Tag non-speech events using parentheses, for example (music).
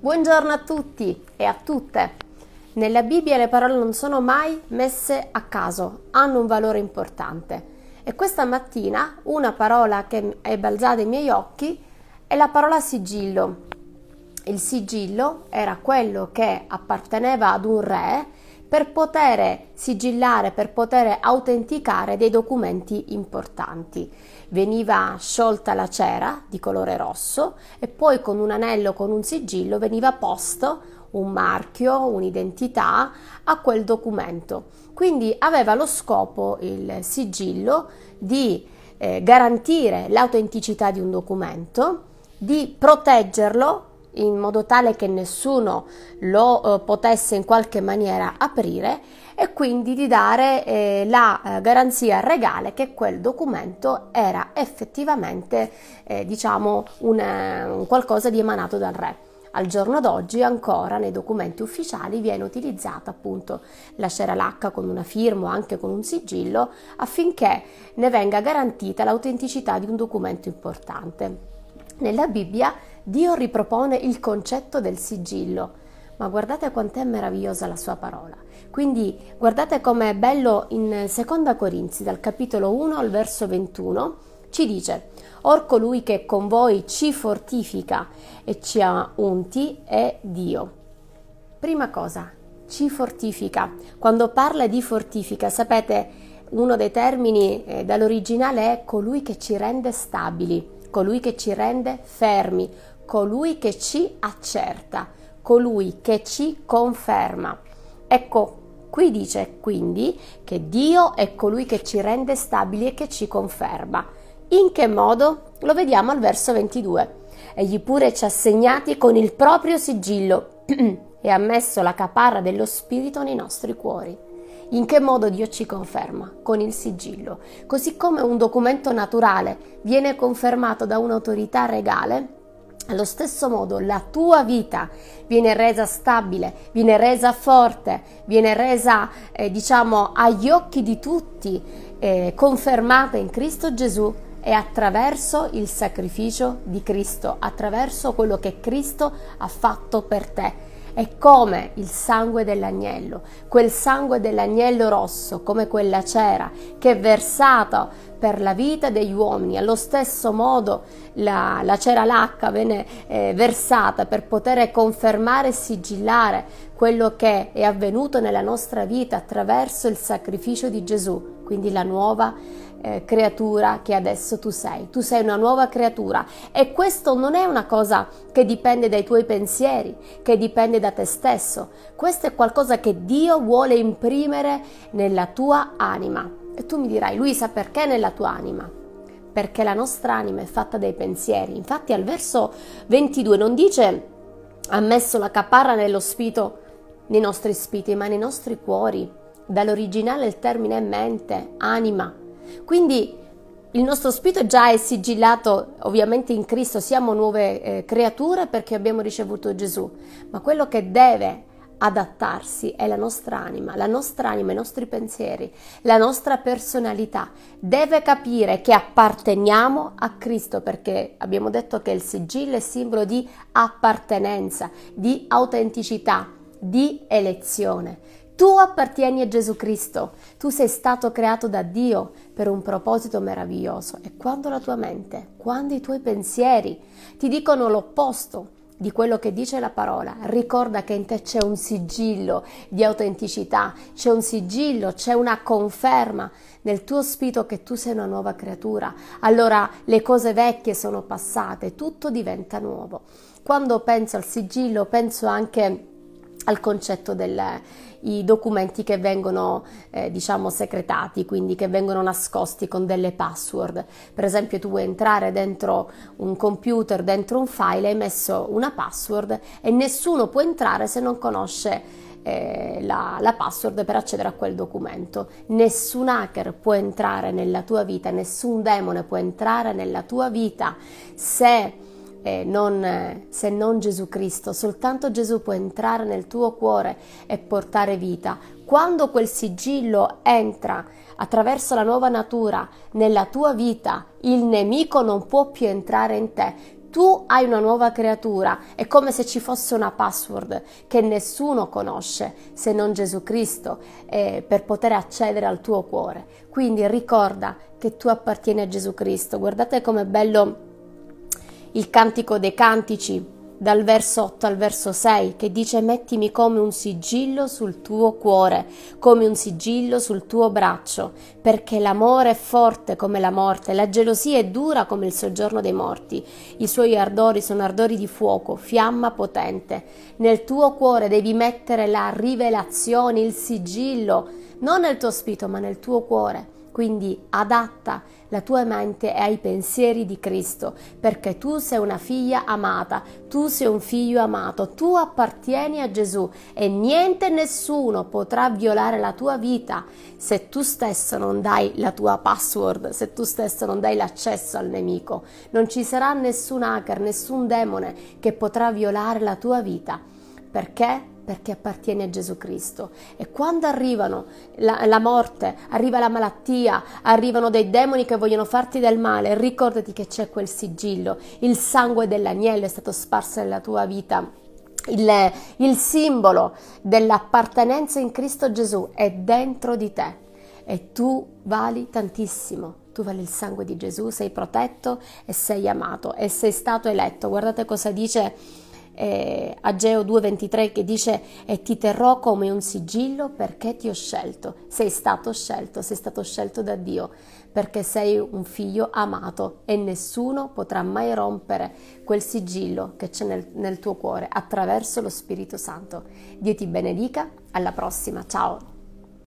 Buongiorno a tutti e a tutte. Nella Bibbia le parole non sono mai messe a caso, hanno un valore importante. E questa mattina una parola che è balzata ai miei occhi è la parola sigillo. Il sigillo era quello che apparteneva ad un re per poter sigillare, per poter autenticare dei documenti importanti. Veniva sciolta la cera di colore rosso e poi con un anello, con un sigillo, veniva posto un marchio, un'identità a quel documento. Quindi aveva lo scopo il sigillo di eh, garantire l'autenticità di un documento, di proteggerlo in modo tale che nessuno lo eh, potesse in qualche maniera aprire e quindi di dare eh, la eh, garanzia regale che quel documento era effettivamente eh, diciamo un, un qualcosa di emanato dal re. Al giorno d'oggi ancora nei documenti ufficiali viene utilizzata appunto la cera lacca con una firma o anche con un sigillo affinché ne venga garantita l'autenticità di un documento importante. Nella Bibbia Dio ripropone il concetto del sigillo, ma guardate quant'è meravigliosa la sua parola. Quindi guardate com'è bello in Seconda Corinzi dal capitolo 1 al verso 21 ci dice Or colui che con voi ci fortifica e ci ha unti è Dio. Prima cosa, ci fortifica. Quando parla di fortifica, sapete, uno dei termini eh, dall'originale è colui che ci rende stabili, colui che ci rende fermi, colui che ci accerta, colui che ci conferma. Ecco, qui dice quindi che Dio è colui che ci rende stabili e che ci conferma. In che modo? Lo vediamo al verso 22. Egli pure ci ha segnati con il proprio sigillo (clears throat) e ha messo la caparra dello Spirito nei nostri cuori. In che modo Dio ci conferma? Con il sigillo. Così come un documento naturale viene confermato da un'autorità regale, allo stesso modo la tua vita viene resa stabile, viene resa forte, viene resa, eh, diciamo, agli occhi di tutti, eh, confermata in Cristo Gesù e attraverso il sacrificio di Cristo, attraverso quello che Cristo ha fatto per te è come il sangue dell'agnello, quel sangue dell'agnello rosso, come quella cera che è versata per la vita degli uomini. Allo stesso modo la, la cera lacca venne eh, versata per poter confermare e sigillare quello che è avvenuto nella nostra vita attraverso il sacrificio di Gesù, quindi la nuova eh, creatura che adesso tu sei. Tu sei una nuova creatura e questo non è una cosa che dipende dai tuoi pensieri, che dipende da te stesso. Questo è qualcosa che Dio vuole imprimere nella tua anima. E tu mi dirai, Luisa, perché nella tua anima? Perché la nostra anima è fatta dai pensieri. Infatti al verso 22 non dice ha messo la caparra nello spito nei nostri spiti, ma nei nostri cuori. Dall'originale il termine è mente, anima, quindi il nostro spirito già è sigillato ovviamente in Cristo, siamo nuove eh, creature perché abbiamo ricevuto Gesù, ma quello che deve adattarsi è la nostra anima, la nostra anima, i nostri pensieri, la nostra personalità. Deve capire che apparteniamo a Cristo perché abbiamo detto che il sigillo è simbolo di appartenenza, di autenticità, di elezione. Tu appartieni a Gesù Cristo, tu sei stato creato da Dio per un proposito meraviglioso e quando la tua mente, quando i tuoi pensieri ti dicono l'opposto di quello che dice la parola, ricorda che in te c'è un sigillo di autenticità, c'è un sigillo, c'è una conferma nel tuo spirito che tu sei una nuova creatura. Allora le cose vecchie sono passate, tutto diventa nuovo. Quando penso al sigillo, penso anche al concetto dei documenti che vengono eh, diciamo secretati, quindi che vengono nascosti con delle password. Per esempio tu vuoi entrare dentro un computer, dentro un file, hai messo una password e nessuno può entrare se non conosce eh, la, la, password per accedere a quel documento. Nessun hacker può entrare nella tua vita, nessun demone può entrare nella tua vita se eh, non, se non Gesù Cristo. Soltanto Gesù può entrare nel tuo cuore e portare vita. Quando quel sigillo entra attraverso la nuova natura nella tua vita, il nemico non può più entrare in te. tu hai una nuova creatura, è come se ci fosse una password che nessuno conosce se non Gesù Cristo eh, per poter accedere al tuo cuore. Quindi ricorda che tu appartieni a Gesù Cristo. Guardate com'è bello il cantico dei cantici dal verso 8 al verso 6 che dice mettimi come un sigillo sul tuo cuore, come un sigillo sul tuo braccio, perché l'amore è forte come la morte, la gelosia è dura come il soggiorno dei morti, i suoi ardori sono ardori di fuoco, fiamma potente. Nel tuo cuore devi mettere la rivelazione, il sigillo, non nel tuo spirito ma nel tuo cuore. Quindi adatta la tua mente ai pensieri di Cristo, perché tu sei una figlia amata, tu sei un figlio amato, tu appartieni a Gesù e niente e nessuno potrà violare la tua vita se tu stesso non dai la tua password, se tu stesso non dai l'accesso al nemico. Non ci sarà nessun hacker, nessun demone che potrà violare la tua vita. Perché? Perché appartieni a Gesù Cristo. E quando arrivano la, la, morte, arriva la malattia, arrivano dei demoni che vogliono farti del male, ricordati che c'è quel sigillo, il sangue dell'agnello è stato sparso nella tua vita. Il, il simbolo dell'appartenenza in Cristo Gesù è dentro di te e tu vali tantissimo tu vali il sangue di Gesù, sei protetto e sei amato e sei stato eletto. Guardate cosa dice eh, Ageo 2.23 che dice e ti terrò come un sigillo perché ti ho scelto. Sei stato scelto, sei stato scelto da Dio perché sei un figlio amato e nessuno potrà mai rompere quel sigillo che c'è nel, nel tuo cuore attraverso lo Spirito Santo. Dio ti benedica, alla prossima, ciao!